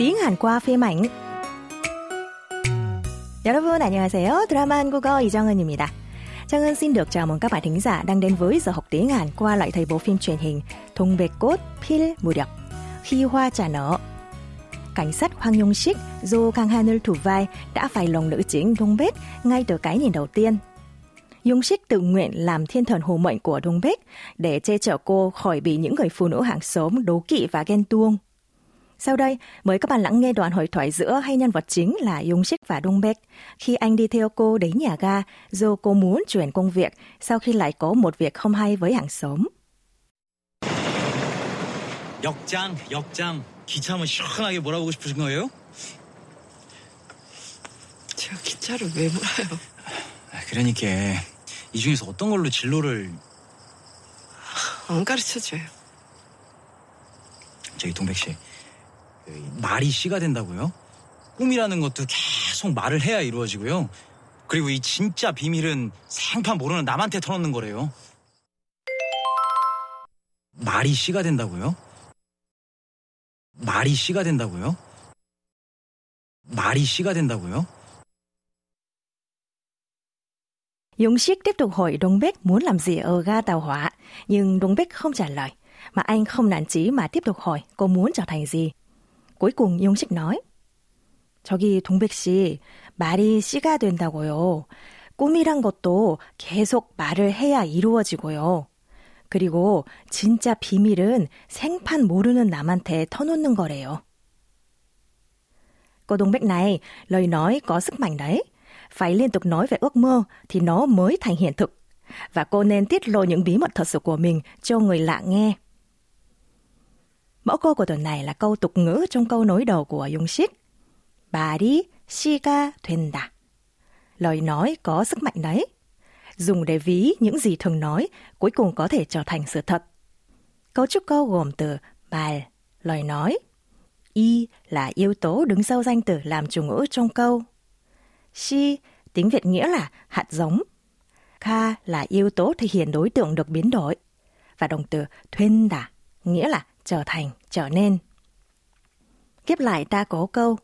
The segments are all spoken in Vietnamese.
tiếng Hàn qua phim ảnh. 여러분 안녕하세요. 드라마 한국어 이정은입니다. Trang xin được chào mừng các bạn thính giả đang đến với giờ học tiếng Hàn qua lại thầy bộ phim truyền hình Thùng Bệt Cốt Pil Mu력 Khi Hoa Trà Nở. Cảnh sát Hoàng Nhung Sik do Kang Hanul thủ vai đã phải lòng nữ chính Dong Bét ngay từ cái nhìn đầu tiên. Dung Sik tự nguyện làm thiên thần hộ mệnh của Dong Bét để che chở cô khỏi bị những người phụ nữ hàng xóm đố kỵ và ghen tuông. Sau đây, mời các bạn lắng nghe đoạn hội thoại giữa hai nhân vật chính là Dung Sik và Dong Baek khi anh đi theo cô đến nhà ga do cô muốn chuyển công việc sau khi lại có một việc không hay với hàng xóm. 역장, 역장. 기차 한번 시원하게 몰아보고 싶으신 거예요? 제가 기차를 왜 몰아요? 아, 그러니까 이 중에서 어떤 걸로 진로를 안 가르쳐줘요. 저기 동백 씨 그, 말이 씨가 된다고요? 꿈이라는 것도 계속 말을 해야 이루어지고요. 그리고 이 진짜 비밀은 생판 모르는 남한테 털어놓는 거래요. 말이 씨가 된다고요? 말이 씨가 된다고요? 말이 씨가 된다고요? Dung Sik tiếp tục hỏi Dong Baek muốn làm gì ở ga tàu hỏa, nhưng Dong Baek không trả lời, mà anh không nản chí mà tiếp tục hỏi cô muốn trở thành gì. Cuối cùng 용식 nói 저기 동백 씨, 말이 씨가 된다고요. 꿈이란 것도 계속 말을 해야 이루어지고요. 그리고 진짜 비밀은 생판 모르는 남한테 터놓는 거래요. Cô Đông Bách này, lời nói có sức mạnh đấy. Phải liên tục nói về ước mơ thì nó mới thành hiện thực. Và cô nên tiết lộ những bí mật thật sự của mình cho người lạ nghe. Mẫu câu của tuần này là câu tục ngữ trong câu nối đầu của Dung Sik. 말이 씨가 된다. Lời nói có sức mạnh đấy. Dùng để ví những gì thường nói cuối cùng có thể trở thành sự thật. Cấu trúc câu gồm từ 말, lời nói. Y là yếu tố đứng sau danh từ làm chủ ngữ trong câu. Si, tiếng Việt nghĩa là hạt giống. Ka là yếu tố thể hiện đối tượng được biến đổi. Và động từ 된다 nghĩa là trở thành, trở nên. Kiếp lại ta có câu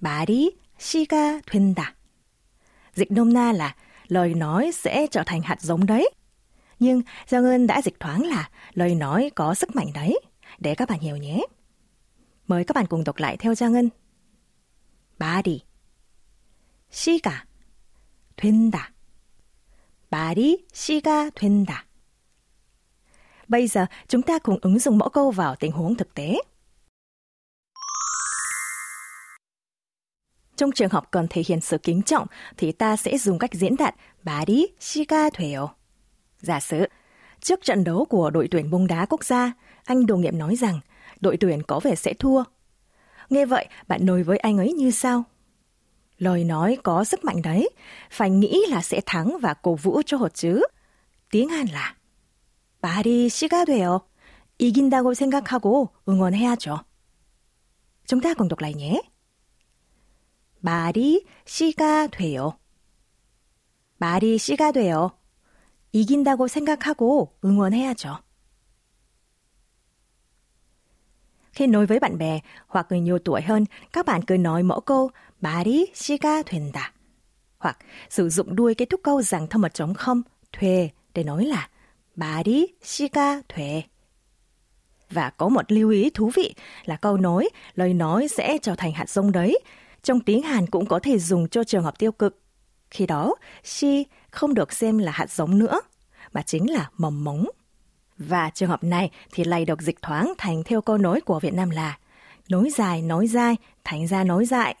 말이 씨가 된다. Dịch nôm na là lời nói sẽ trở thành hạt giống đấy. Nhưng Giang Ân đã dịch thoáng là lời nói có sức mạnh đấy, để các bạn hiểu nhé. Mời các bạn cùng đọc lại theo Giang Ân. 말이 씨가 된다. 말이 씨가 된다. Bây giờ chúng ta cùng ứng dụng mẫu câu vào tình huống thực tế. Trong trường hợp cần thể hiện sự kính trọng thì ta sẽ dùng cách diễn đạt bà đi shiga. Giả sử, trước trận đấu của đội tuyển bóng đá quốc gia, anh Đồ Nghiệm nói rằng đội tuyển có vẻ sẽ thua. Nghe vậy, bạn nói với anh ấy như sau? Lời nói có sức mạnh đấy, phải nghĩ là sẽ thắng và cổ vũ cho họ chứ. Tiếng Hàn là 말이 씨가 돼요. 이긴다고 생각하고 응원해야죠. Chúng ta cùng đọc lại nhé. 말이 씨가 돼요. 말이 씨가 돼요. 이긴다고 생각하고 응원해야죠. Khi nói với bạn bè hoặc người nhiều tuổi hơn, các bạn cứ nói mẫu câu 말이 씨가 된다. Hoặc sử dụng đuôi kết thúc câu rằng thông mật trống không, thuê để nói là 말이 씨가 돼. Và có một lưu ý thú vị là câu nói, lời nói sẽ trở thành hạt giống đấy. Trong tiếng Hàn cũng có thể dùng cho trường hợp tiêu cực. Khi đó, si không được xem là hạt giống nữa, mà chính là mầm mống. Và trường hợp này thì lại được dịch thoáng thành theo câu nói của Việt Nam là nói dài nói dai, thành ra nói dại.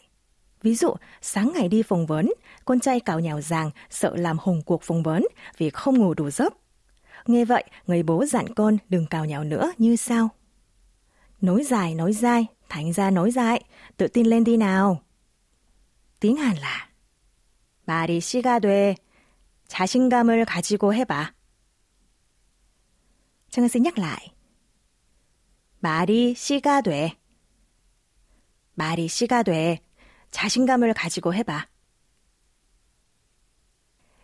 Ví dụ, sáng ngày đi phỏng vấn, con trai cào nhào rằng sợ làm hùng cuộc phỏng vấn vì không ngủ đủ giấc. Nghe vậy, người bố dặn con đừng cào nhào nữa như sau. Nói dài, nói dai, thành ra nói dại, tự tin lên đi nào. Tiếng Hàn là 말이 씨가 돼. 자신감을 가지고 해봐. Trang xin nhắc lại. 말이 씨가 돼. 말이 씨가 돼. 자신감을 가지고 해봐.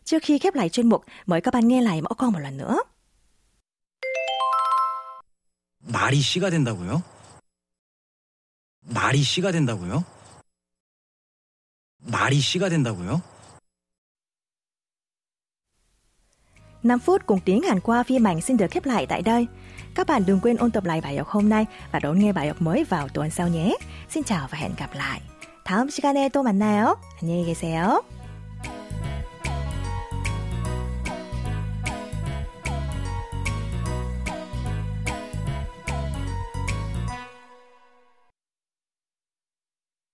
Trước khi khép lại chuyên mục, mời các bạn nghe lại mẫu câu một lần nữa. 말이 씨가 된다고요? 말이 씨가 된다고요? 말이 씨가 된다고요? 5 phút cùng tiếng Hàn qua phim ảnh xin được khép lại tại đây. Các bạn đừng quên ôn tập lại bài học hôm nay và đón nghe bài học mới vào tuần sau nhé. Xin chào và hẹn gặp lại. 다음 시간에 또 만나요. 안녕히 계세요.